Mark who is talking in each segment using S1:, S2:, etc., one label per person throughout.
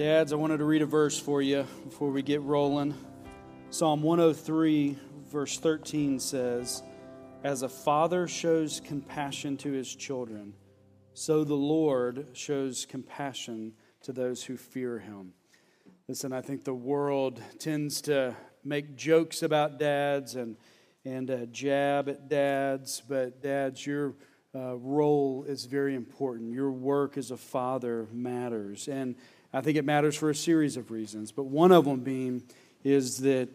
S1: Dads, I wanted to read a verse for you before we get rolling. Psalm 103, verse 13 says, As a father shows compassion to his children, so the Lord shows compassion to those who fear him. Listen, I think the world tends to make jokes about dads and, and uh, jab at dads, but dads, your uh, role is very important. Your work as a father matters. And I think it matters for a series of reasons, but one of them being is that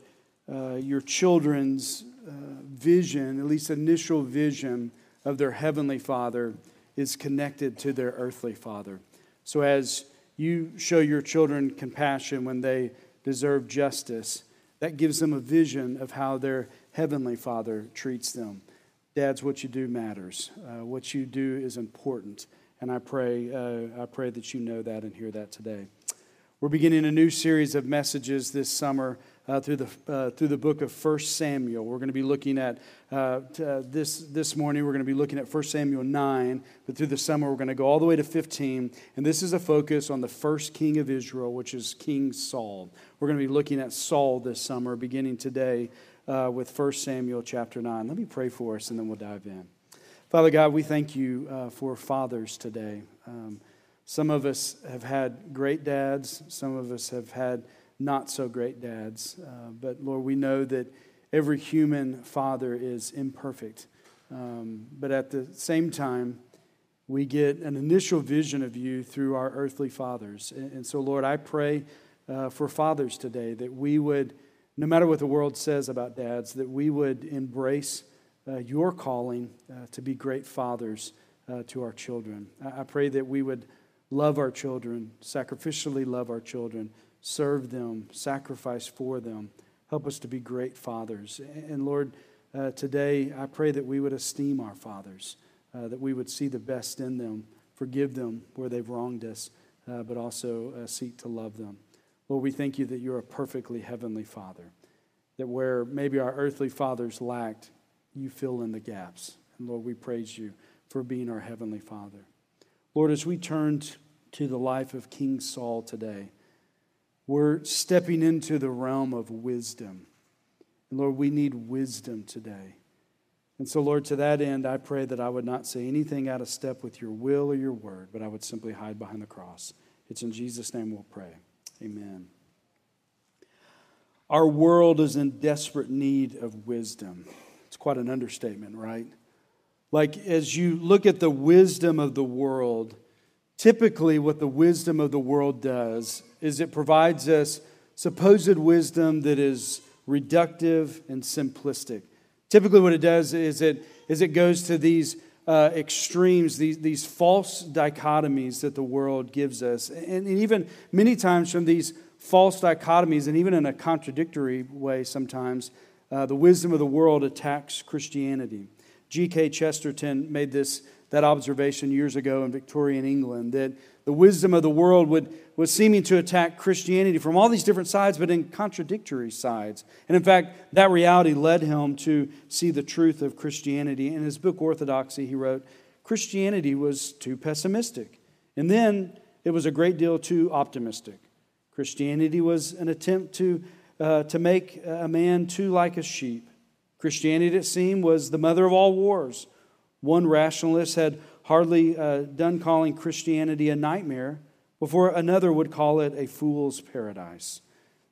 S1: uh, your children's uh, vision, at least initial vision of their heavenly father, is connected to their earthly father. So as you show your children compassion when they deserve justice, that gives them a vision of how their heavenly father treats them. Dads, what you do matters. Uh, what you do is important. And I pray, uh, I pray that you know that and hear that today. We're beginning a new series of messages this summer uh, through, the, uh, through the book of 1 Samuel. We're going to be looking at, uh, t- uh, this, this morning, we're going to be looking at 1 Samuel 9, but through the summer, we're going to go all the way to 15. And this is a focus on the first king of Israel, which is King Saul. We're going to be looking at Saul this summer, beginning today uh, with 1 Samuel chapter 9. Let me pray for us, and then we'll dive in. Father God, we thank you uh, for fathers today. Um, some of us have had great dads, some of us have had not so great dads. Uh, but Lord, we know that every human father is imperfect. Um, but at the same time, we get an initial vision of you through our earthly fathers. And, and so, Lord, I pray uh, for fathers today that we would, no matter what the world says about dads, that we would embrace uh, your calling uh, to be great fathers uh, to our children. I, I pray that we would love our children, sacrificially love our children serve them, sacrifice for them. Help us to be great fathers. And Lord, uh, today I pray that we would esteem our fathers, uh, that we would see the best in them, forgive them where they've wronged us, uh, but also uh, seek to love them. Lord, we thank you that you're a perfectly heavenly Father, that where maybe our earthly fathers lacked, you fill in the gaps. And Lord, we praise you for being our heavenly Father. Lord, as we turn to the life of King Saul today, we're stepping into the realm of wisdom. And Lord, we need wisdom today. And so, Lord, to that end, I pray that I would not say anything out of step with your will or your word, but I would simply hide behind the cross. It's in Jesus' name we'll pray. Amen. Our world is in desperate need of wisdom. Quite an understatement, right? Like, as you look at the wisdom of the world, typically what the wisdom of the world does is it provides us supposed wisdom that is reductive and simplistic. Typically, what it does is it, is it goes to these uh, extremes, these, these false dichotomies that the world gives us. And, and even many times from these false dichotomies, and even in a contradictory way sometimes, uh, the wisdom of the world attacks Christianity. G.K. Chesterton made this that observation years ago in Victorian England that the wisdom of the world would, was seeming to attack Christianity from all these different sides, but in contradictory sides. And in fact, that reality led him to see the truth of Christianity. In his book, Orthodoxy, he wrote, Christianity was too pessimistic. And then it was a great deal too optimistic. Christianity was an attempt to, uh, to make a man too like a sheep. Christianity, it seemed, was the mother of all wars. One rationalist had hardly uh, done calling Christianity a nightmare before another would call it a fool's paradise.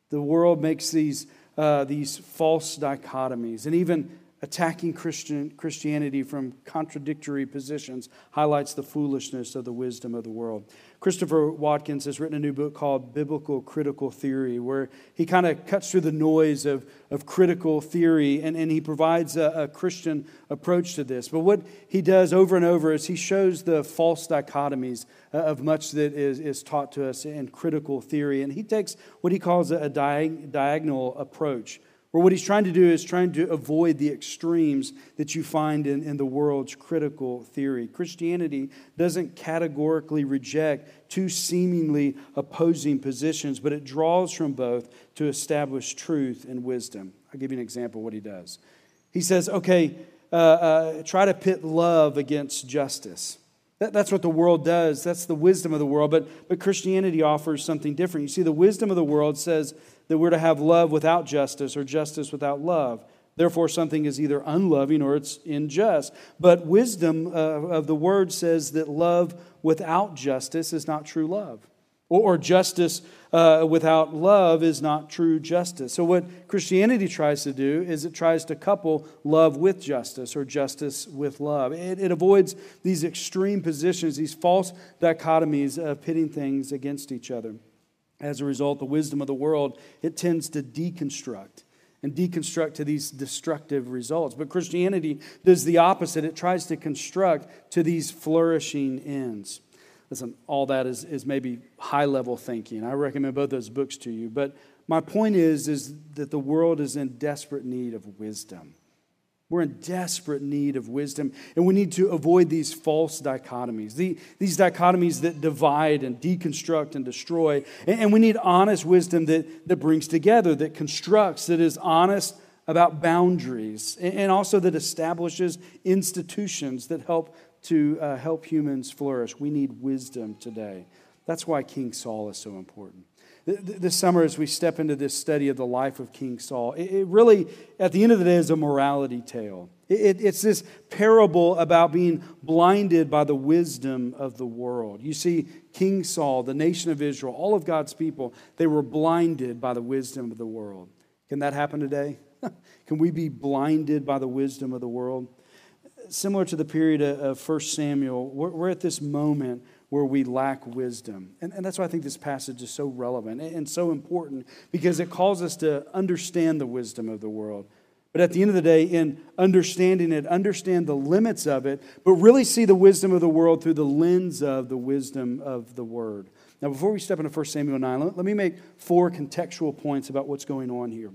S1: The world makes these, uh, these false dichotomies, and even attacking Christian, Christianity from contradictory positions highlights the foolishness of the wisdom of the world. Christopher Watkins has written a new book called Biblical Critical Theory, where he kind of cuts through the noise of, of critical theory and, and he provides a, a Christian approach to this. But what he does over and over is he shows the false dichotomies uh, of much that is, is taught to us in critical theory. And he takes what he calls a, a diag- diagonal approach or what he's trying to do is trying to avoid the extremes that you find in, in the world's critical theory. Christianity doesn't categorically reject two seemingly opposing positions, but it draws from both to establish truth and wisdom. I'll give you an example of what he does. He says, okay, uh, uh, try to pit love against justice. That, that's what the world does. That's the wisdom of the world. But, but Christianity offers something different. You see, the wisdom of the world says that we're to have love without justice or justice without love. Therefore, something is either unloving or it's unjust. But wisdom uh, of the word says that love without justice is not true love. Or, justice uh, without love is not true justice. So, what Christianity tries to do is it tries to couple love with justice or justice with love. It, it avoids these extreme positions, these false dichotomies of pitting things against each other. As a result, the wisdom of the world, it tends to deconstruct and deconstruct to these destructive results. But Christianity does the opposite. It tries to construct to these flourishing ends. Listen, all that is, is maybe high level thinking. I recommend both those books to you. But my point is, is that the world is in desperate need of wisdom. We're in desperate need of wisdom, and we need to avoid these false dichotomies, the, these dichotomies that divide and deconstruct and destroy. And, and we need honest wisdom that, that brings together, that constructs, that is honest about boundaries, and, and also that establishes institutions that help to uh, help humans flourish. We need wisdom today. That's why King Saul is so important. This summer, as we step into this study of the life of King Saul, it really, at the end of the day, is a morality tale. It's this parable about being blinded by the wisdom of the world. You see, King Saul, the nation of Israel, all of God's people, they were blinded by the wisdom of the world. Can that happen today? Can we be blinded by the wisdom of the world? Similar to the period of 1 Samuel, we're at this moment where we lack wisdom. And, and that's why I think this passage is so relevant and so important because it calls us to understand the wisdom of the world. But at the end of the day, in understanding it, understand the limits of it, but really see the wisdom of the world through the lens of the wisdom of the word. Now, before we step into 1 Samuel 9, let, let me make four contextual points about what's going on here.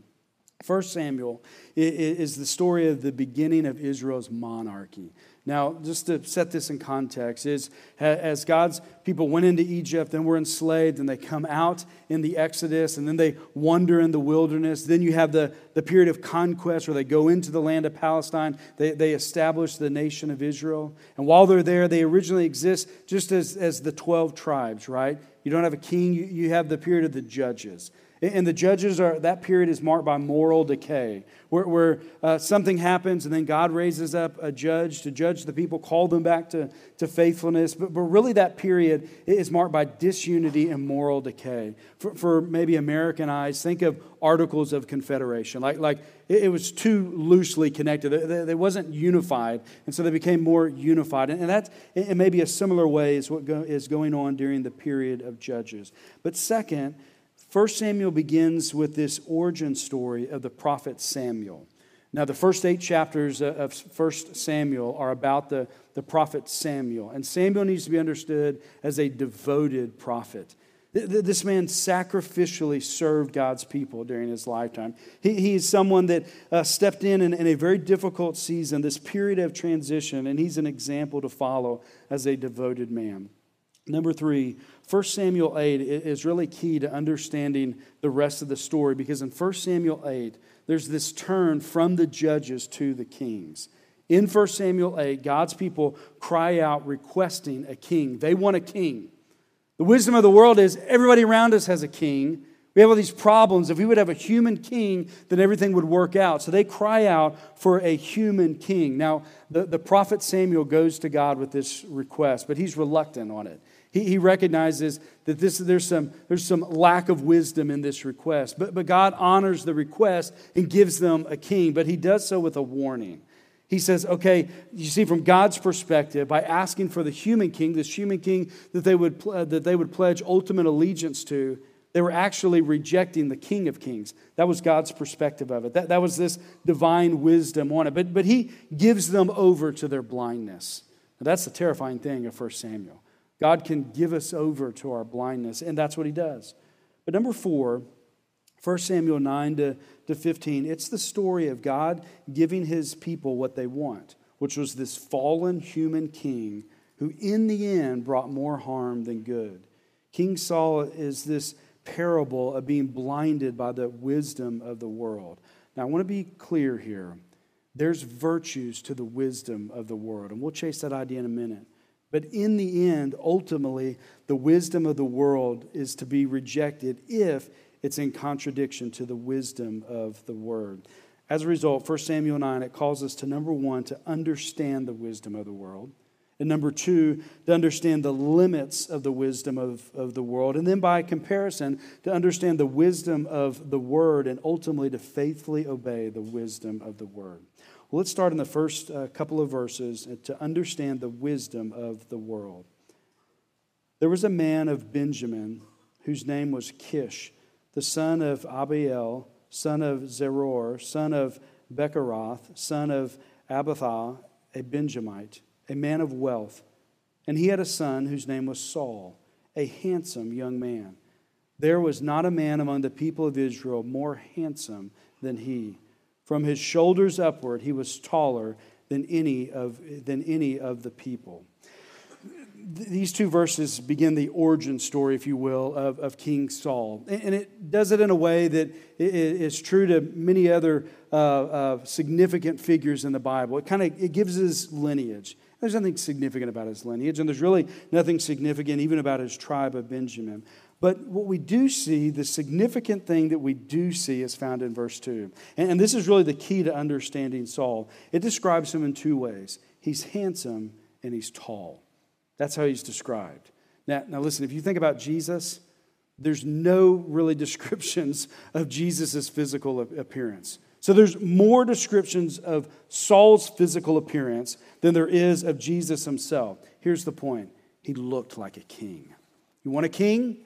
S1: 1 Samuel is the story of the beginning of Israel's monarchy. Now, just to set this in context, is as God's people went into Egypt and were enslaved, and they come out in the Exodus, and then they wander in the wilderness. Then you have the, the period of conquest where they go into the land of Palestine. They, they establish the nation of Israel. And while they're there, they originally exist just as, as the 12 tribes, right? You don't have a king, you, you have the period of the judges. And the judges are, that period is marked by moral decay, where, where uh, something happens and then God raises up a judge to judge the people, call them back to, to faithfulness. But, but really, that period is marked by disunity and moral decay. For, for maybe American eyes, think of Articles of Confederation. Like, like it, it was too loosely connected, they, wasn't unified. And so they became more unified. And, and that, in maybe a similar way, is what go, is going on during the period of Judges. But second, 1 Samuel begins with this origin story of the prophet Samuel. Now, the first eight chapters of 1 Samuel are about the, the prophet Samuel. And Samuel needs to be understood as a devoted prophet. This man sacrificially served God's people during his lifetime. He, he is someone that uh, stepped in, in in a very difficult season, this period of transition, and he's an example to follow as a devoted man. Number three, 1 Samuel 8 is really key to understanding the rest of the story because in 1 Samuel 8, there's this turn from the judges to the kings. In 1 Samuel 8, God's people cry out requesting a king. They want a king. The wisdom of the world is everybody around us has a king. We have all these problems. If we would have a human king, then everything would work out. So they cry out for a human king. Now, the, the prophet Samuel goes to God with this request, but he's reluctant on it. He, he recognizes that this, there's, some, there's some lack of wisdom in this request. But, but God honors the request and gives them a king, but he does so with a warning. He says, okay, you see, from God's perspective, by asking for the human king, this human king that they would, that they would pledge ultimate allegiance to, they were actually rejecting the King of Kings. That was God's perspective of it. That, that was this divine wisdom on it. But, but he gives them over to their blindness. Now, that's the terrifying thing of 1 Samuel. God can give us over to our blindness, and that's what he does. But number four, 1 Samuel 9 to, to 15, it's the story of God giving his people what they want, which was this fallen human king who, in the end, brought more harm than good. King Saul is this parable of being blinded by the wisdom of the world. Now, I want to be clear here. There's virtues to the wisdom of the world, and we'll chase that idea in a minute. But in the end, ultimately, the wisdom of the world is to be rejected if it's in contradiction to the wisdom of the word. As a result, 1 Samuel 9, it calls us to number one, to understand the wisdom of the world. And number two, to understand the limits of the wisdom of, of the world. And then by comparison, to understand the wisdom of the word and ultimately to faithfully obey the wisdom of the word. Well, let's start in the first uh, couple of verses to understand the wisdom of the world. There was a man of Benjamin whose name was Kish, the son of Abiel, son of Zeror, son of Becorath, son of Abitha, a Benjamite a man of wealth. And he had a son whose name was Saul, a handsome young man. There was not a man among the people of Israel more handsome than he. From his shoulders upward, he was taller than any of, than any of the people. These two verses begin the origin story, if you will, of, of King Saul. And it does it in a way that is true to many other uh, uh, significant figures in the Bible. It kind of it gives his lineage. There's nothing significant about his lineage, and there's really nothing significant even about his tribe of Benjamin. But what we do see, the significant thing that we do see is found in verse 2. And, this is really the key to understanding Saul. It describes him in two ways he's handsome and he's tall. That's how he's described. Now, now listen, if you think about Jesus, there's no really descriptions of Jesus' physical appearance. So there's more descriptions of Saul's physical appearance than there is of Jesus himself. Here's the point he looked like a king. You want a king?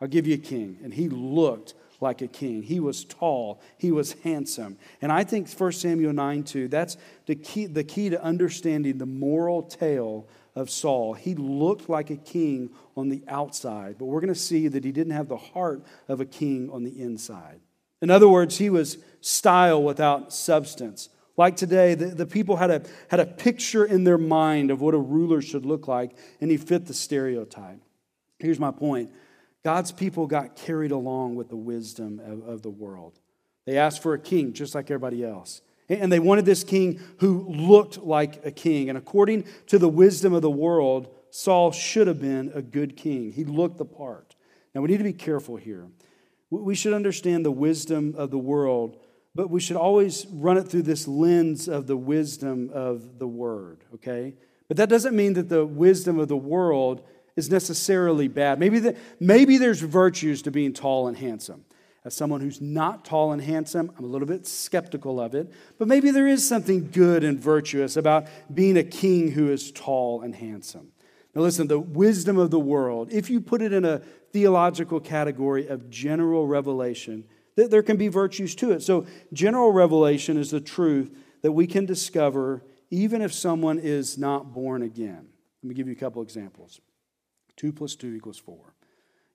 S1: I'll give you a king. And he looked like a king. He was tall, he was handsome. And I think 1 Samuel 9 2, that's the key, the key to understanding the moral tale of Saul. He looked like a king on the outside, but we're going to see that he didn't have the heart of a king on the inside. In other words, he was style without substance. Like today, the, the people had a, had a picture in their mind of what a ruler should look like, and he fit the stereotype. Here's my point God's people got carried along with the wisdom of, of the world. They asked for a king just like everybody else. And they wanted this king who looked like a king. And according to the wisdom of the world, Saul should have been a good king. He looked the part. Now, we need to be careful here. We should understand the wisdom of the world, but we should always run it through this lens of the wisdom of the word, okay? But that doesn't mean that the wisdom of the world is necessarily bad. Maybe, the, maybe there's virtues to being tall and handsome. As someone who's not tall and handsome, I'm a little bit skeptical of it, but maybe there is something good and virtuous about being a king who is tall and handsome. Now, listen, the wisdom of the world, if you put it in a theological category of general revelation, that there can be virtues to it. So, general revelation is the truth that we can discover even if someone is not born again. Let me give you a couple examples. Two plus two equals four.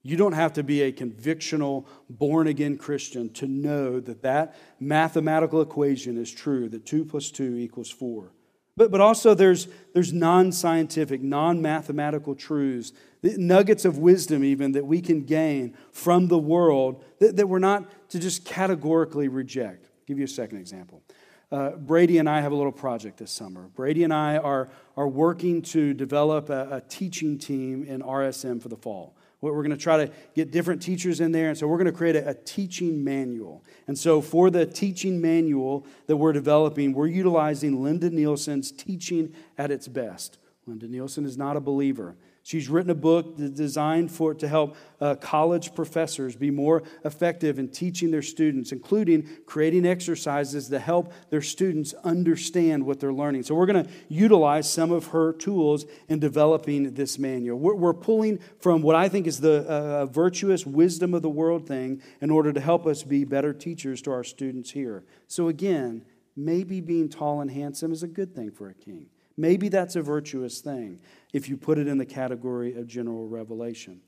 S1: You don't have to be a convictional, born again Christian to know that that mathematical equation is true, that two plus two equals four. But, but also, there's, there's non scientific, non mathematical truths, nuggets of wisdom, even that we can gain from the world that, that we're not to just categorically reject. I'll give you a second example. Uh, Brady and I have a little project this summer. Brady and I are, are working to develop a, a teaching team in RSM for the fall. We're going to try to get different teachers in there. And so we're going to create a, a, teaching manual. And so for the teaching manual that we're developing, we're utilizing Linda Nilson's teaching at its best. Linda Nilson is not a believer. She's written a book designed for to help uh, college professors be more effective in teaching their students, including creating exercises to help their students understand what they're learning. So we're going to utilize some of her tools in developing this manual. We're, we're pulling from what I think is the uh, virtuous wisdom of the world thing in order to help us be better teachers to our students here. So again, maybe being tall and handsome is a good thing for a king. Maybe that's a virtuous thing if you put it in the category of general revelation.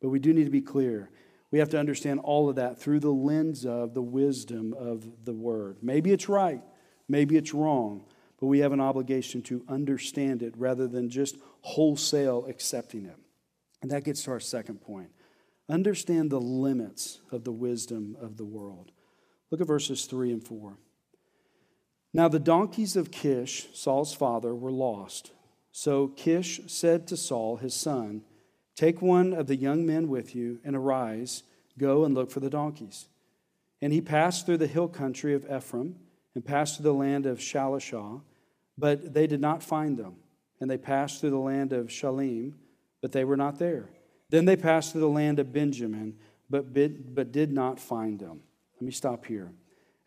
S1: But we do need to be clear. We have to understand all of that through the lens of the wisdom of the word. Maybe it's right, maybe it's wrong, but we have an obligation to understand it rather than just wholesale accepting it. And that gets to our second point. Understand the limits of the wisdom of the world. Look at verses 3 and 4. Now the donkeys of Kish, Saul's father, were lost. So Kish said to Saul, his son, Take one of the young men with you and arise, go and look for the donkeys. And he passed through the hill country of Ephraim and passed through the land of Shalishah, but they did not find them. And they passed through the land of Shaalim, but they were not there. Then they passed through the land of Benjamin, but, but did not find them. Let me stop here.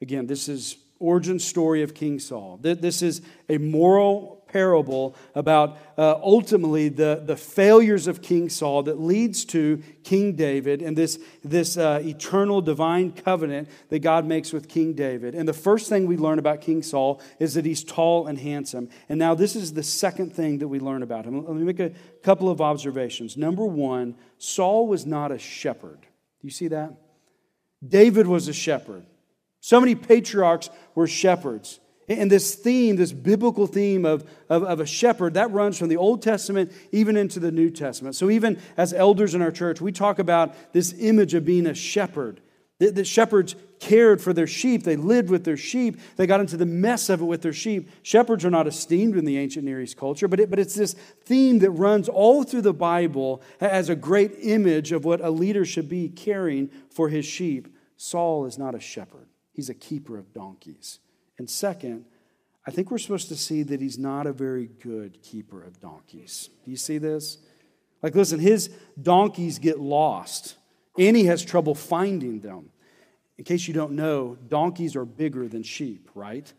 S1: Again, this is origin story of King Saul. This is a moral parable about uh, ultimately the, the failures of King Saul that leads to King David and this, this uh, eternal divine covenant that God makes with King David. And the first thing we learn about King Saul is that he's tall and handsome. And now this is the second thing that we learn about him. Let me make a couple of observations. Number one, Saul was not a shepherd. Do you see that? David was a shepherd. So many patriarchs were shepherds. And this theme, this biblical theme of, of, of, a shepherd, that runs from the Old Testament even into the New Testament. So, even as elders in our church, we talk about this image of being a shepherd. The, shepherds cared for their sheep, they lived with their sheep, they got into the mess of it with their sheep. Shepherds are not esteemed in the ancient Near East culture, but, it, but it's this theme that runs all through the Bible as a great image of what a leader should be caring for his sheep. Saul is not a shepherd, he's a keeper of donkeys. And second, I think we're supposed to see that he's not a very good keeper of donkeys. Do you see this? Like, listen, his donkeys get lost, and he has trouble finding them. In case you don't know, donkeys are bigger than sheep, right?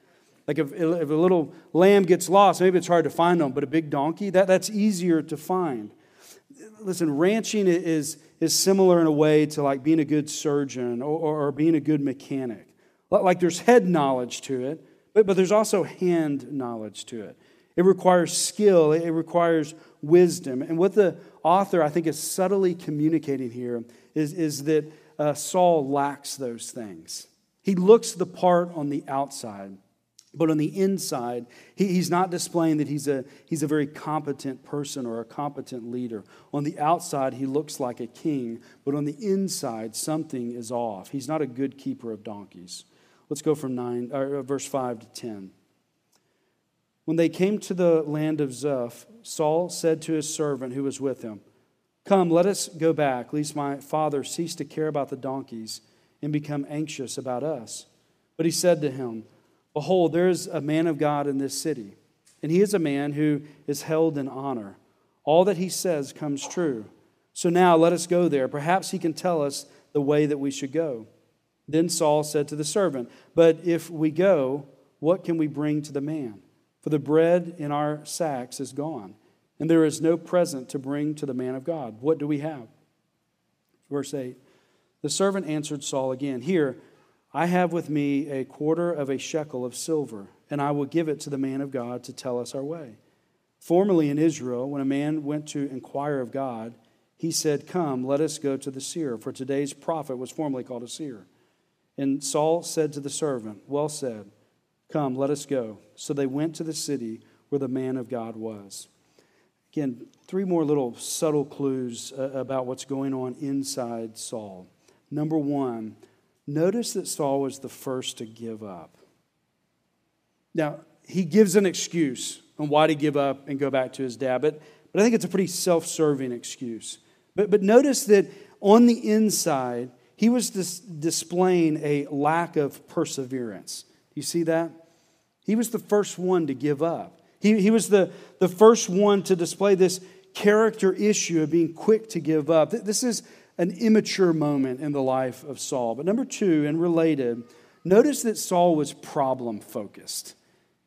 S1: Like if, if a little lamb gets lost, maybe it's hard to find them, but a big donkey, that, that's easier to find. Listen, ranching is, is similar in a way to like being a good surgeon or, or, or being a good mechanic. Like there's head knowledge to it, but, but there's also hand knowledge to it. It requires skill, it requires wisdom. And what the author, I think, is subtly communicating here is, is that uh, Saul lacks those things. He looks the part on the outside, but on the inside, he, he's not displaying that he's a, he's a very competent person or a competent leader. On the outside, he looks like a king, but on the inside, something is off. He's not a good keeper of donkeys. Let's go from nine, or uh, verse 5 to 10. When they came to the land of Zuph, Saul said to his servant who was with him, Come, let us go back, lest my father cease to care about the donkeys and become anxious about us. But he said to him, Behold, there is a man of God in this city, and he is a man who is held in honor. All that he says comes true. So now let us go there. Perhaps he can tell us the way that we should go. Then Saul said to the servant, But if we go, what can we bring to the man? For the bread in our sacks is gone, and there is no present to bring to the man of God. What do we have? Verse 8 The servant answered Saul again, Here, I have with me a quarter of a shekel of silver, and I will give it to the man of God to tell us our way. Formerly in Israel, when a man went to inquire of God, he said, Come, let us go to the seer, for today's prophet was formerly called a seer. And Saul said to the servant, Well said, come, let us go. So they went to the city where the man of God was. Again, three more little subtle clues uh, about what's going on inside Saul. Number one, notice that Saul was the first to give up. Now, he gives an excuse on why to give up and go back to his dad, but, but I think it's a pretty self serving excuse. But, but notice that on the inside, he was dis- displaying a lack of perseverance. You see that? He was the first one to give up. He, he was the, the first one to display this character issue of being quick to give up. This is an immature moment in the life of Saul. But number two, and related, notice that Saul was problem focused.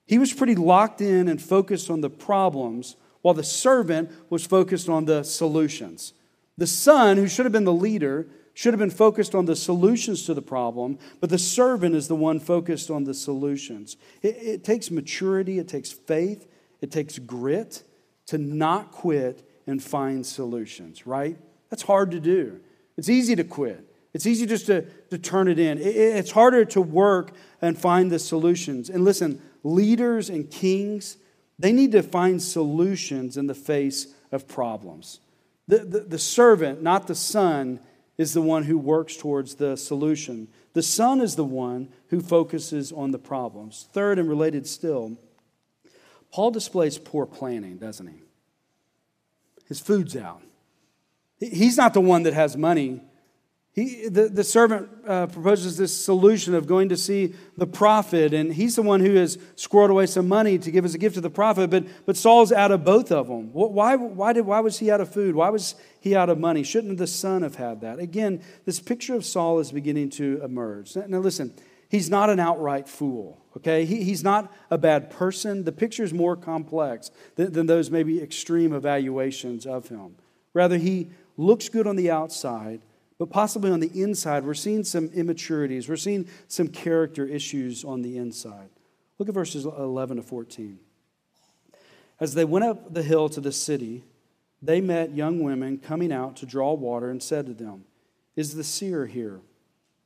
S1: He was pretty locked in and focused on the problems, while the servant was focused on the solutions. The son, who should have been the leader, should have been focused on the solutions to the problem, but the servant is the one focused on the solutions. It, it, takes maturity, it takes faith, it takes grit to not quit and find solutions, right? That's hard to do. It's easy to quit. It's easy just to, to turn it in. It, it's harder to work and find the solutions. And listen, leaders and kings, they need to find solutions in the face of problems. The, the, the servant, not the son, is the one who works towards the solution. The Son is the one who focuses on the problems. Third, and related still, Paul displays poor planning, doesn't he? His food's out. He's not the one that has money. He, the, the servant uh, proposes this solution of going to see the prophet, and he's the one who has squirreled away some money to give as a gift to the prophet, but, but Saul's out of both of them. Why, why, did, why was he out of food? Why was he out of money? Shouldn't the son have had that? Again, this picture of Saul is beginning to emerge. Now, listen, he's not an outright fool, okay? He, he's not a bad person. The picture is more complex than, than those maybe extreme evaluations of him. Rather, he looks good on the outside, but possibly on the inside, we're seeing some immaturities. We're seeing some character issues on the inside. Look at verses 11 to 14. As they went up the hill to the city, they met young women coming out to draw water and said to them, Is the seer here?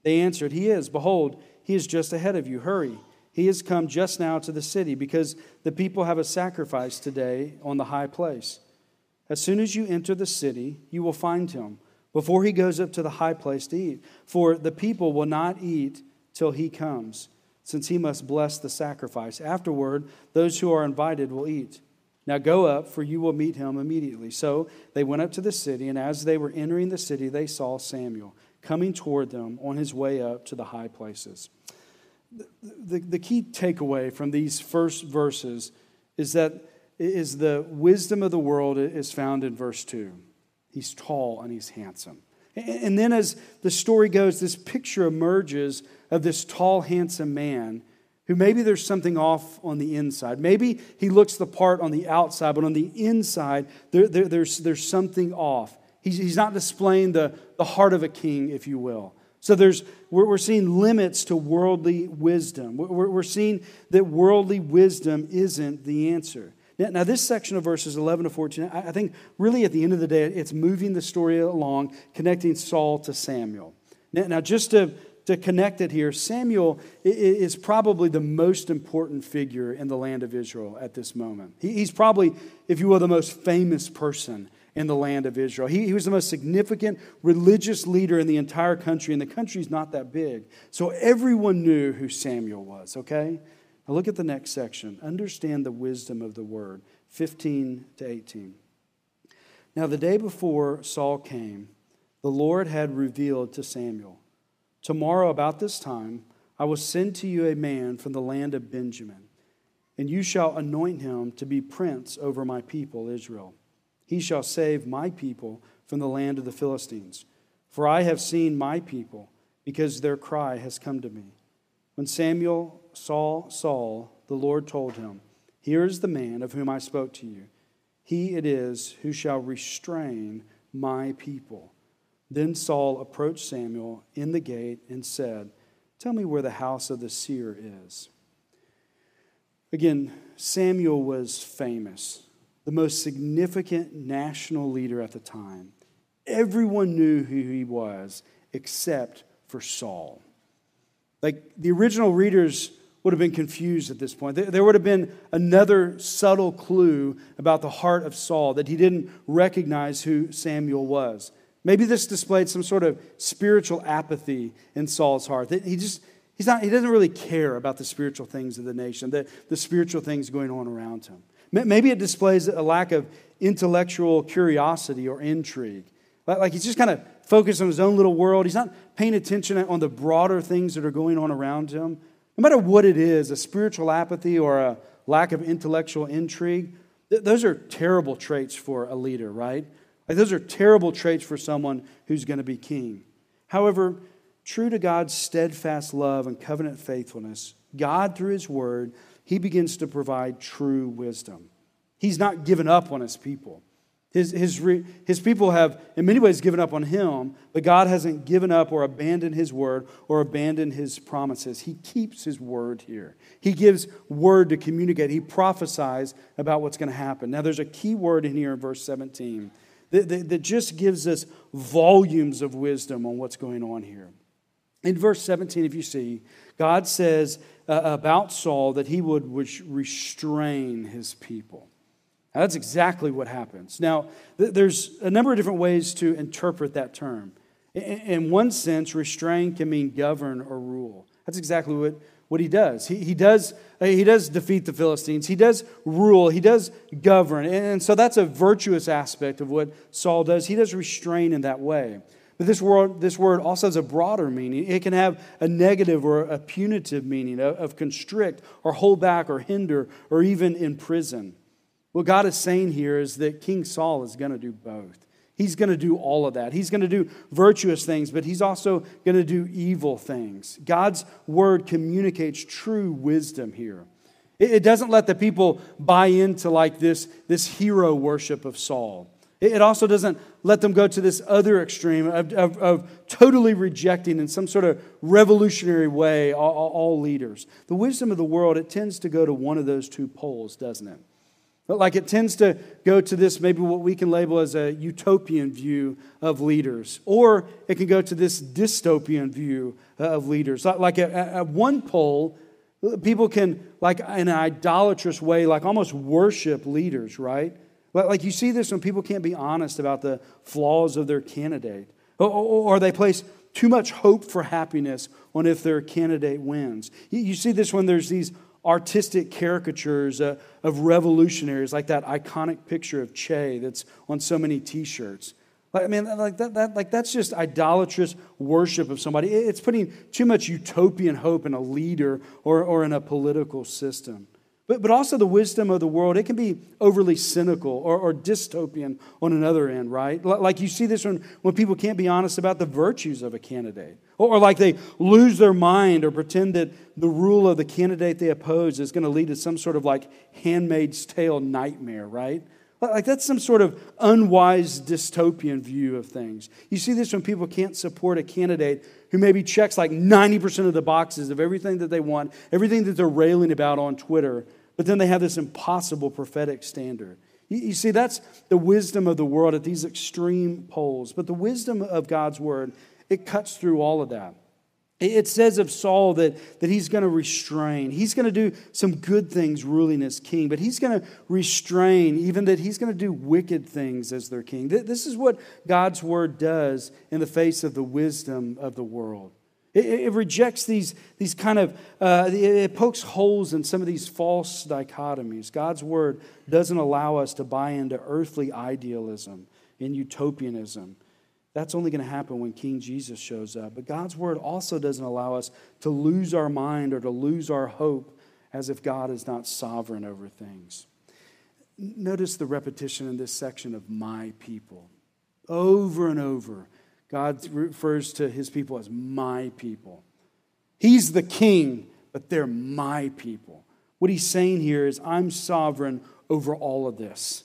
S1: They answered, He is. Behold, he is just ahead of you. Hurry. He has come just now to the city because the people have a sacrifice today on the high place. As soon as you enter the city, you will find him before he goes up to the high place to eat. For the people will not eat till he comes, since he must bless the sacrifice. Afterward, those who are invited will eat. Now go up, for you will meet him immediately. So they went up to the city, and as they were entering the city, they saw Samuel coming toward them on his way up to the high places. The, the, the key takeaway from these first verses is that is the wisdom of the world is found in verse 2. He's tall and he's handsome. And then, as the story goes, this picture emerges of this tall, handsome man who maybe there's something off on the inside. Maybe he looks the part on the outside, but on the inside, there, there, there's, there's something off. He's, he's not displaying the, the heart of a king, if you will. So there's, we're, we're seeing limits to worldly wisdom. We're, we're seeing that worldly wisdom isn't the answer. Now, this section of verses 11 to 14, I think really at the end of the day, it's moving the story along, connecting Saul to Samuel. Now, just to, to connect it here, Samuel is probably the most important figure in the land of Israel at this moment. He's probably, if you will, the most famous person in the land of Israel. He, he was the most significant religious leader in the entire country, and the country's not that big. So everyone knew who Samuel was, okay? Now look at the next section. Understand the wisdom of the word, 15 to 18. Now, the day before Saul came, the Lord had revealed to Samuel, Tomorrow, about this time, I will send to you a man from the land of Benjamin, and you shall anoint him to be prince over my people, Israel. He shall save my people from the land of the Philistines. For I have seen my people, because their cry has come to me. When Samuel saw Saul, the Lord told him, Here is the man of whom I spoke to you. He it is who shall restrain my people. Then Saul approached Samuel in the gate and said, Tell me where the house of the seer is. Again, Samuel was famous, the most significant national leader at the time. Everyone knew who he was except for Saul. Like the original readers would have been confused at this point. There would have been another subtle clue about the heart of Saul that he didn't recognize who Samuel was. Maybe this displayed some sort of spiritual apathy in Saul's heart. That he just he's not he doesn't really care about the spiritual things of the nation, the, the spiritual things going on around him. Maybe it displays a lack of intellectual curiosity or intrigue. Like he's just kind of focused on his own little world. He's not paying attention on the broader things that are going on around him. No matter what it is, a spiritual apathy or a lack of intellectual intrigue, th- those are terrible traits for a leader, right? Like those are terrible traits for someone who's going to be king. However, true to God's steadfast love and covenant faithfulness, God, through his word, he begins to provide true wisdom. He's not given up on his people. His, his, his people have, in many ways, given up on him, but God hasn't given up or abandoned his word or abandoned his promises. He keeps his word here. He gives word to communicate. He prophesies about what's going to happen. Now, there's a key word in here in verse 17 that, that, that just gives us volumes of wisdom on what's going on here. In verse 17, if you see, God says uh, about Saul that he would restrain his people. Now, that's exactly what happens. Now, th- there's a number of different ways to interpret that term. In, in one sense, restrain can mean govern or rule. That's exactly what, what he does. He, he, does uh, he does defeat the Philistines, he does rule, he does govern. And so that's a virtuous aspect of what Saul does. He does restrain in that way. But this word, this word also has a broader meaning. It can have a negative or a punitive meaning of, of constrict or hold back or hinder or even imprison. What God is saying here is that King Saul is going to do both. He's going to do all of that. He's going to do virtuous things, but he's also going to do evil things. God's word communicates true wisdom here. It doesn't let the people buy into like this, this hero worship of Saul. It also doesn't let them go to this other extreme of, of, of totally rejecting in some sort of revolutionary way all, all leaders. The wisdom of the world, it tends to go to one of those two poles, doesn't it? But like it tends to go to this, maybe what we can label as a utopian view of leaders, or it can go to this dystopian view uh, of leaders. Like at, one pole, people can, like in an idolatrous way, like almost worship leaders, right? Like you see this when people can't be honest about the flaws of their candidate, or they place too much hope for happiness on if their candidate wins. You see this when there's these artistic caricatures uh, of revolutionaries, like that iconic picture of Che that's on so many t shirts. Like, I mean, like, that, that, like that's just idolatrous worship of somebody. It's putting too much utopian hope in a leader or, or in a political system. But, but also the wisdom of the world, it can be overly cynical or, or dystopian on another end, right? Like you see this when, when people can't be honest about the virtues of a candidate. Or, or like they lose their mind or pretend that the rule of the candidate they oppose is going to lead to some sort of like handmaid's tale nightmare, right? Like that's some sort of unwise dystopian view of things. You see this when people can't support a candidate who maybe checks like 90% of the boxes of everything that they want, everything that they're railing about on Twitter, but then they have this impossible prophetic standard. You, you see, that's the wisdom of the world at these extreme poles. But the wisdom of God's word, it cuts through all of that. It says of Saul that, that he's going to restrain. He's going to do some good things ruling as king, but he's going to restrain, even that he's going to do wicked things as their king. This is what God's word does in the face of the wisdom of the world. It, it rejects these, these kind of, uh, it pokes holes in some of these false dichotomies. God's word doesn't allow us to buy into earthly idealism and utopianism. That's only going to happen when King Jesus shows up. But God's word also doesn't allow us to lose our mind or to lose our hope as if God is not sovereign over things. Notice the repetition in this section of my people. Over and over, God refers to his people as my people. He's the king, but they're my people. What he's saying here is, I'm sovereign over all of this.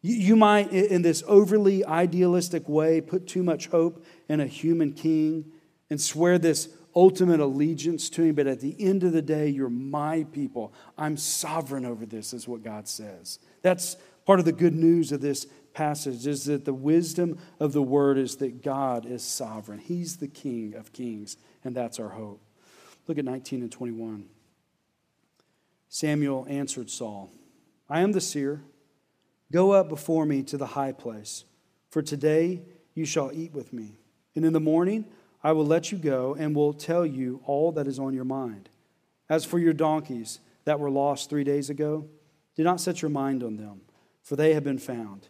S1: You might, in this overly idealistic way, put too much hope in a human king and swear this ultimate allegiance to him, but at the end of the day, you're my people. I'm sovereign over this, is what God says. That's part of the good news of this passage is that the wisdom of the word is that God is sovereign. He's the King of kings, and that's our hope. Look at 19 and 21. Samuel answered Saul, I am the seer. Go up before me to the high place, for today you shall eat with me. And in the morning I will let you go and will tell you all that is on your mind. As for your donkeys that were lost three days ago, do not set your mind on them, for they have been found.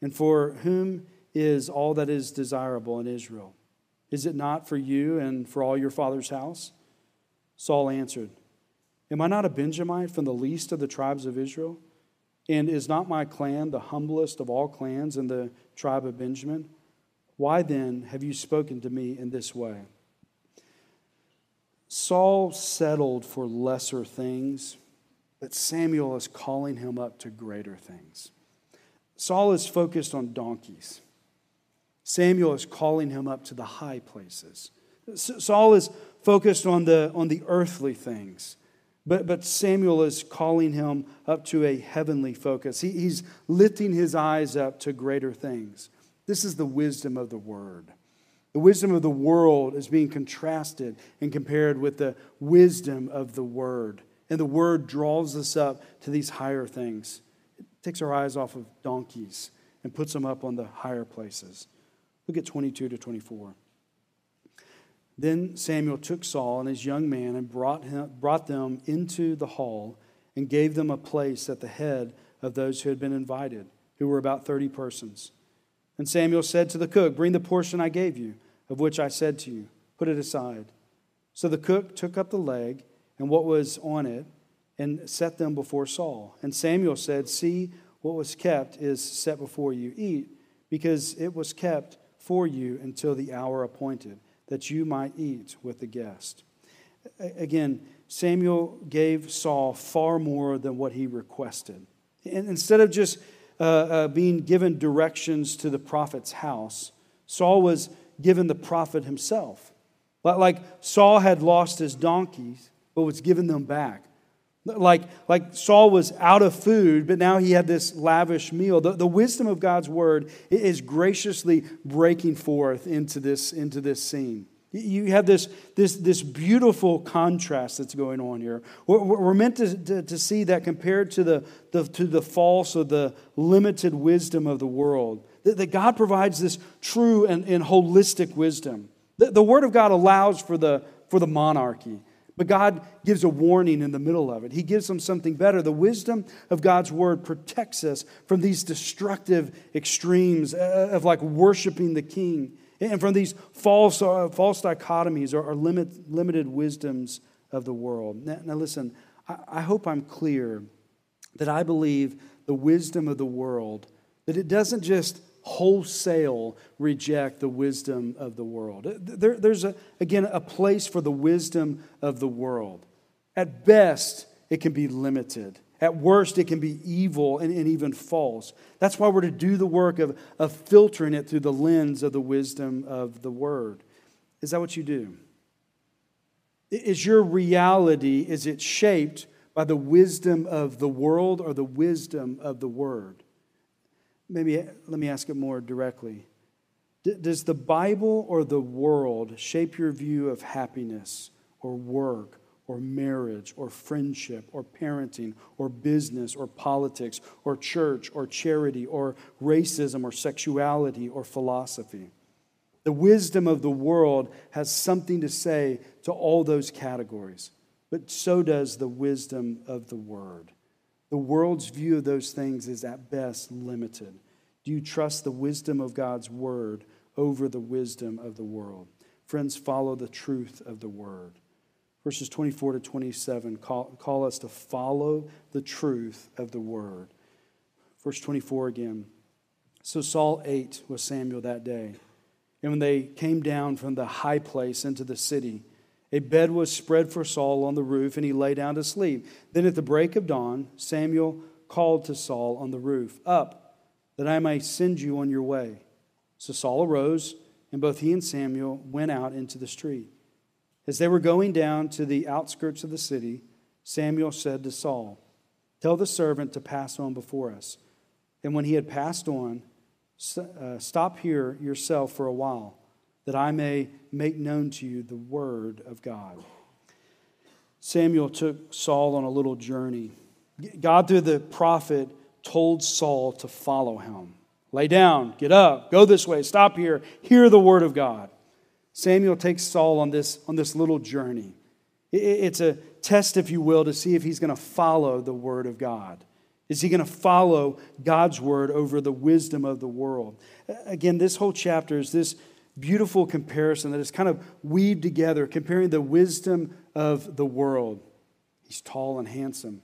S1: And for whom is all that is desirable in Israel? Is it not for you and for all your father's house? Saul answered, Am I not a Benjamite from the least of the tribes of Israel? And is not my clan the humblest of all clans in the tribe of Benjamin? Why then have you spoken to me in this way? Saul settled for lesser things, but Samuel is calling him up to greater things. Saul is focused on donkeys. Samuel is calling him up to the high places. Saul is focused on the, on the earthly things. But, but Samuel is calling him up to a heavenly focus. He, he's lifting his eyes up to greater things. This is the wisdom of the word. The wisdom of the world is being contrasted and compared with the wisdom of the word. And the word draws us up to these higher things. It takes our eyes off of donkeys and puts them up on the higher places. Look at 22 to 24. Then Samuel took Saul and his young man and brought, him, brought them into the hall and gave them a place at the head of those who had been invited, who were about 30 persons. And Samuel said to the cook, Bring the portion I gave you, of which I said to you, put it aside. So the cook took up the leg and what was on it and set them before Saul. And Samuel said, See, what was kept is set before you. Eat, because it was kept for you until the hour appointed that you might eat with the guest. Again, Samuel gave Saul far more than what he requested. And instead of just uh, uh, being given directions to the prophet's house, Saul was given the prophet himself. Like Saul had lost his donkeys, but was given them back. Like, like Saul was out of food, but now he had this lavish meal. The, the wisdom of God's word is graciously breaking forth into this, into this scene. You have this, this, this beautiful contrast that's going on here. We're, we're meant to, to, to, see that compared to the, the, to the false or the limited wisdom of the world, that, that God provides this true and, and holistic wisdom. The, the Word of God allows for the, for the monarchy. But God gives a warning in the middle of it. He gives them something better. The wisdom of God's word protects us from these destructive extremes uh, of like worshiping the king and from these false, uh, false dichotomies or, or limit, limited wisdoms of the world. Now, now listen, I, I hope I'm clear that I believe the wisdom of the world, that it doesn't just wholesale reject the wisdom of the world. There, there's, a, again, a place for the wisdom of the world. At best, it can be limited. At worst, it can be evil and, and even false. That's why we're to do the work of, of filtering it through the lens of the wisdom of the Word. Is that what you do? Is your reality, is it shaped by the wisdom of the world or the wisdom of the Word? Maybe let me ask it more directly. Does the Bible or the world shape your view of happiness or work or marriage or friendship or parenting or business or politics or church or charity or racism or sexuality or philosophy? The wisdom of the world has something to say to all those categories, but so does the wisdom of the Word. The world's view of those things is at best limited. Do you trust the wisdom of God's word over the wisdom of the world? Friends, follow the truth of the word. Verses 24 to 27 call, call us to follow the truth of the word. Verse 24 again. So Saul ate with Samuel that day. And when they came down from the high place into the city, a bed was spread for Saul on the roof, and he lay down to sleep. Then at the break of dawn, Samuel called to Saul on the roof, Up, that I may send you on your way. So Saul arose, and both he and Samuel went out into the street. As they were going down to the outskirts of the city, Samuel said to Saul, Tell the servant to pass on before us. And when he had passed on, uh, stop here yourself for a while that I may make known to you the word of God. Samuel took Saul on a little journey. God, through the prophet, told Saul to follow him. Lay down, get up, go this way, stop here, hear the word of God. Samuel takes Saul on this, on this little journey. It's a test, if you will, to see if he's going to follow the word of God. Is he going to follow God's word over the wisdom of the world? Again, this whole chapter is this beautiful comparison that is kind of weaved together, comparing the wisdom of the world. He's tall and handsome.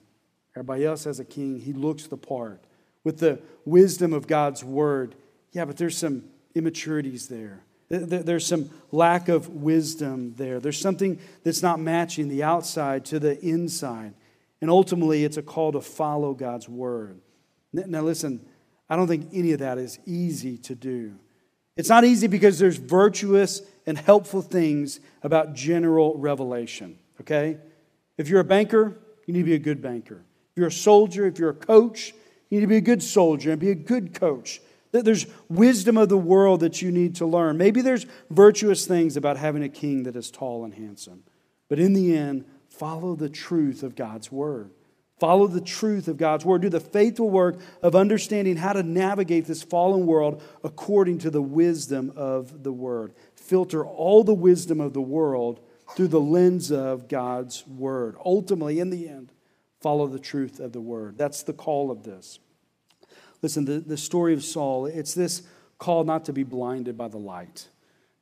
S1: Everybody else has a king. He looks the part. With the wisdom of God's word, yeah, but there's some immaturities there. There's some lack of wisdom there. There's something that's not matching the outside to the inside. And ultimately, it's a call to follow God's word. Now, listen, I don't think any of that is easy to do. It's not easy because there's virtuous and helpful things about general revelation, okay? If you're a banker, you need to be a good banker. If you're a soldier, if you're a coach, you need to be a good soldier and be a good coach. There's wisdom of the world that you need to learn. Maybe there's virtuous things about having a king that is tall and handsome. But in the end, follow the truth of God's word. Follow the truth of God's word. Do the faithful work of understanding how to navigate this fallen world according to the wisdom of the word. Filter all the wisdom of the world through the lens of God's word. Ultimately, in the end, follow the truth of the word. That's the call of this. Listen, the, the story of Saul, it's this call not to be blinded by the light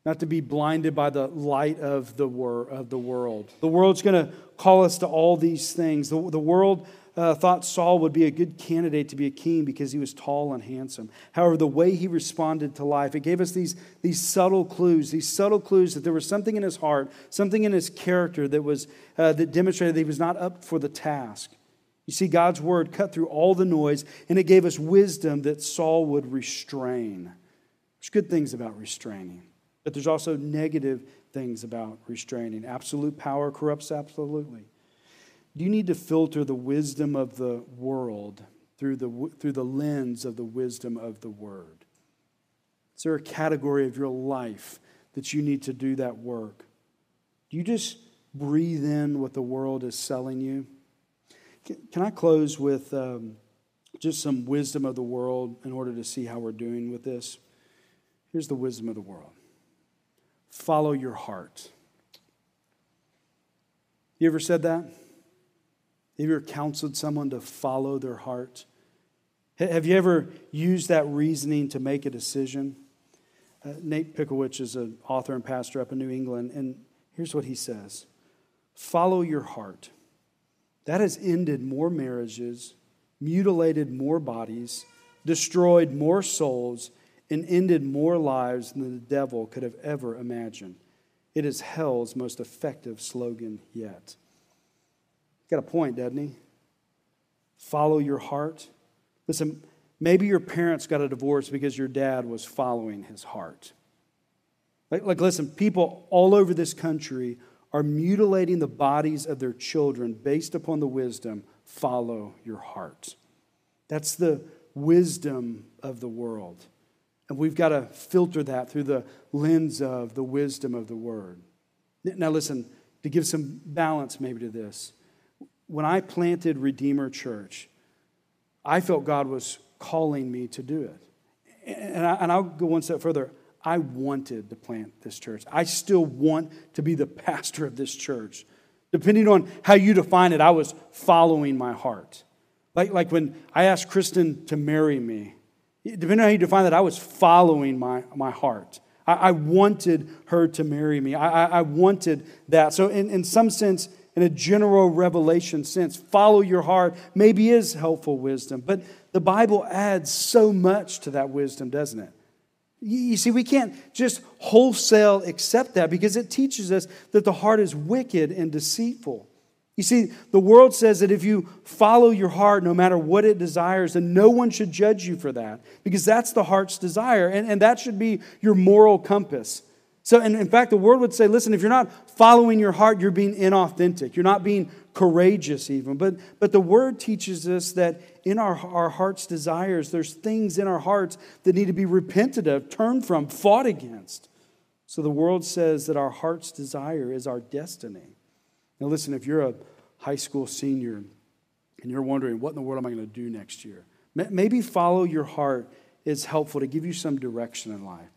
S1: not to be blinded by the light of the, wor- of the world. The world's going to call us to all these things. The, the world uh, thought Saul would be a good candidate to be a king because he was tall and handsome. However, the way he responded to life, it gave us these, these subtle clues, these subtle clues that there was something in his heart, something in his character that, was, uh, that demonstrated that he was not up for the task. You see, God's word cut through all the noise, and it gave us wisdom that Saul would restrain. There's good things about restraining. But there's also negative things about restraining. Absolute power corrupts absolutely. Do you need to filter the wisdom of the world through the, through the lens of the wisdom of the word? Is there a category of your life that you need to do that work? Do you just breathe in what the world is selling you? Can, I close with um, just some wisdom of the world in order to see how we're doing with this? Here's the wisdom of the world follow your heart. You ever said that? Have you ever counseled someone to follow their heart? Have you ever used that reasoning to make a decision? Uh, Nate Pickowicz is an author and pastor up in New England, and here's what he says Follow your heart. That has ended more marriages, mutilated more bodies, destroyed more souls, and ended more lives than the devil could have ever imagined. It is hell's most effective slogan yet. Got a point, doesn't he? Follow your heart. Listen, maybe your parents got a divorce because your dad was following his heart. Like, like, listen, people all over this country are mutilating the bodies of their children based upon the wisdom follow your heart. That's the wisdom of the world. And we've got to filter that through the lens of the wisdom of the word. Now, listen, to give some balance maybe to this, when I planted Redeemer Church, I felt God was calling me to do it. And, I, and I'll go one step further. I wanted to plant this church. I still want to be the pastor of this church. Depending on how you define it, I was following my heart. Like, like when I asked Kristen to marry me, Depending on how you define that, I was following my, my heart. I, I wanted her to marry me. I, I, I wanted that. So, in, in some sense, in a general revelation sense, follow your heart maybe is helpful wisdom. But the Bible adds so much to that wisdom, doesn't it? You see, we can't just wholesale accept that because it teaches us that the heart is wicked and deceitful. You see, the world says that if you follow your heart, no matter what it desires, then no one should judge you for that because that's the heart's desire, and, and that should be your moral compass. So, and in fact, the world would say, listen, if you're not following your heart, you're being inauthentic. You're not being courageous, even. But, but the word teaches us that in our, our heart's desires, there's things in our hearts that need to be repented of, turned from, fought against. So the world says that our heart's desire is our destiny. Now, listen, if you're a high school senior and you're wondering, what in the world am I going to do next year? Maybe follow your heart is helpful to give you some direction in life.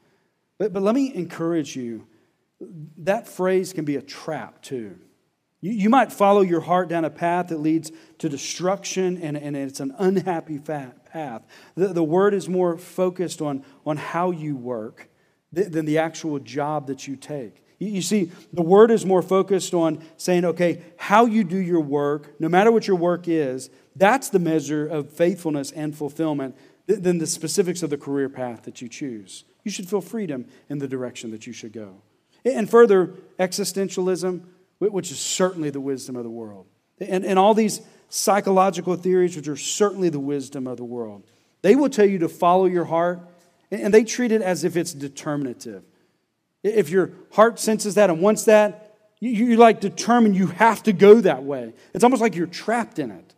S1: But, but let me encourage you that phrase can be a trap too. You, you might follow your heart down a path that leads to destruction and, and it's an unhappy path. The, the word is more focused on, on how you work than the actual job that you take. You see, the word is more focused on saying, okay, how you do your work, no matter what your work is, that's the measure of faithfulness and fulfillment than the specifics of the career path that you choose. You should feel freedom in the direction that you should go. And further, existentialism, which is certainly the wisdom of the world. And, and all these psychological theories, which are certainly the wisdom of the world, they will tell you to follow your heart, and they treat it as if it's determinative. If your heart senses that and wants that, you, like determine you have to go that way. It's almost like you're trapped in it.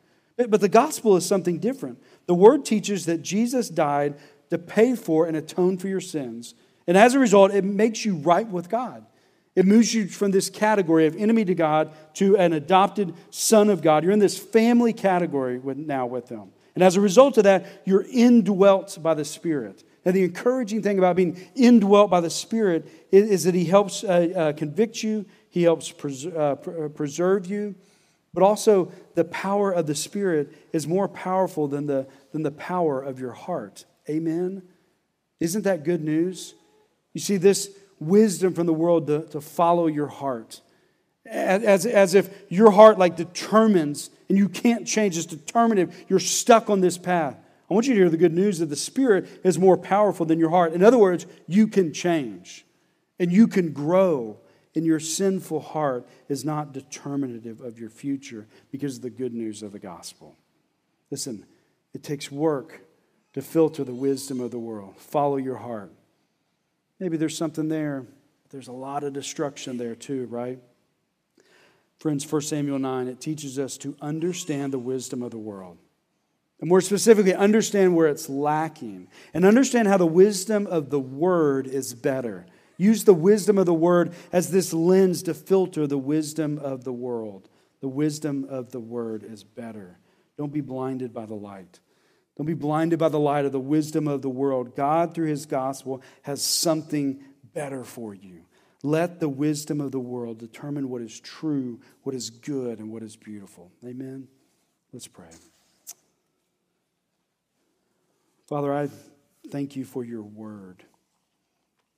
S1: But, the gospel is something different. The word teaches that Jesus died to pay for and atone for your sins. And as a result, it makes you right with God. It moves you from this category of enemy to God to an adopted son of God. You're in this family category with, now with them. And as a result of that, you're indwelt by the Spirit. And the encouraging thing about being indwelt by the Spirit is, is that He helps uh, uh, convict you, He helps pres- uh, pr- uh, preserve you, but also the power of the Spirit is more powerful than the, than the power of your heart. Amen? Isn't that good news? You see, this wisdom from the world to, to follow your heart. As, as if your heart like determines and you can't change, it's determinative. You're stuck on this path. I want you to hear the good news that the Spirit is more powerful than your heart. In other words, you can change and you can grow, and your sinful heart is not determinative of your future because of the good news of the gospel. Listen, it takes work to filter the wisdom of the world. Follow your heart. Maybe there's something there. There's a lot of destruction there too, right? Friends, 1 Samuel 9, it teaches us to understand the wisdom of the world. And more specifically, understand where it's lacking and understand how the wisdom of the word is better. Use the wisdom of the word as this lens to filter the wisdom of the world. The wisdom of the word is better. Don't be blinded by the light. Don't be blinded by the light of the wisdom of the world. God, through his gospel, has something better for you. Let the wisdom of the world determine what is true, what is good, and what is beautiful. Amen. Let's pray. Father, I thank you for your word.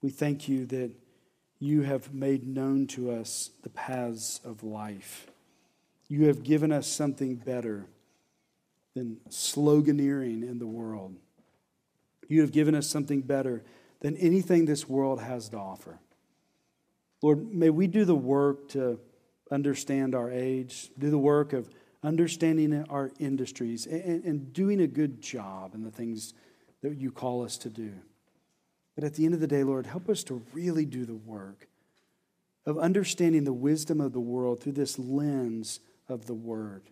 S1: We thank you that you have made known to us the paths of life. You have given us something better than sloganeering in the world. You have given us something better than anything this world has to offer. Lord, may we do the work to understand our age, do the work of understanding our industries, and, and doing a good job in the things that you call us to do. But at the end of the day, Lord, help us to really do the work of understanding the wisdom of the world through this lens of the Word.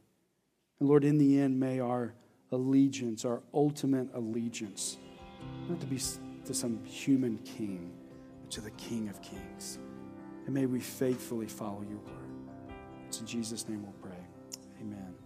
S1: And Lord, in the end, may our allegiance, our ultimate allegiance, not to be to some human king, but to the King of Kings. And may we faithfully follow your word. It's in Jesus' name we'll pray. Amen.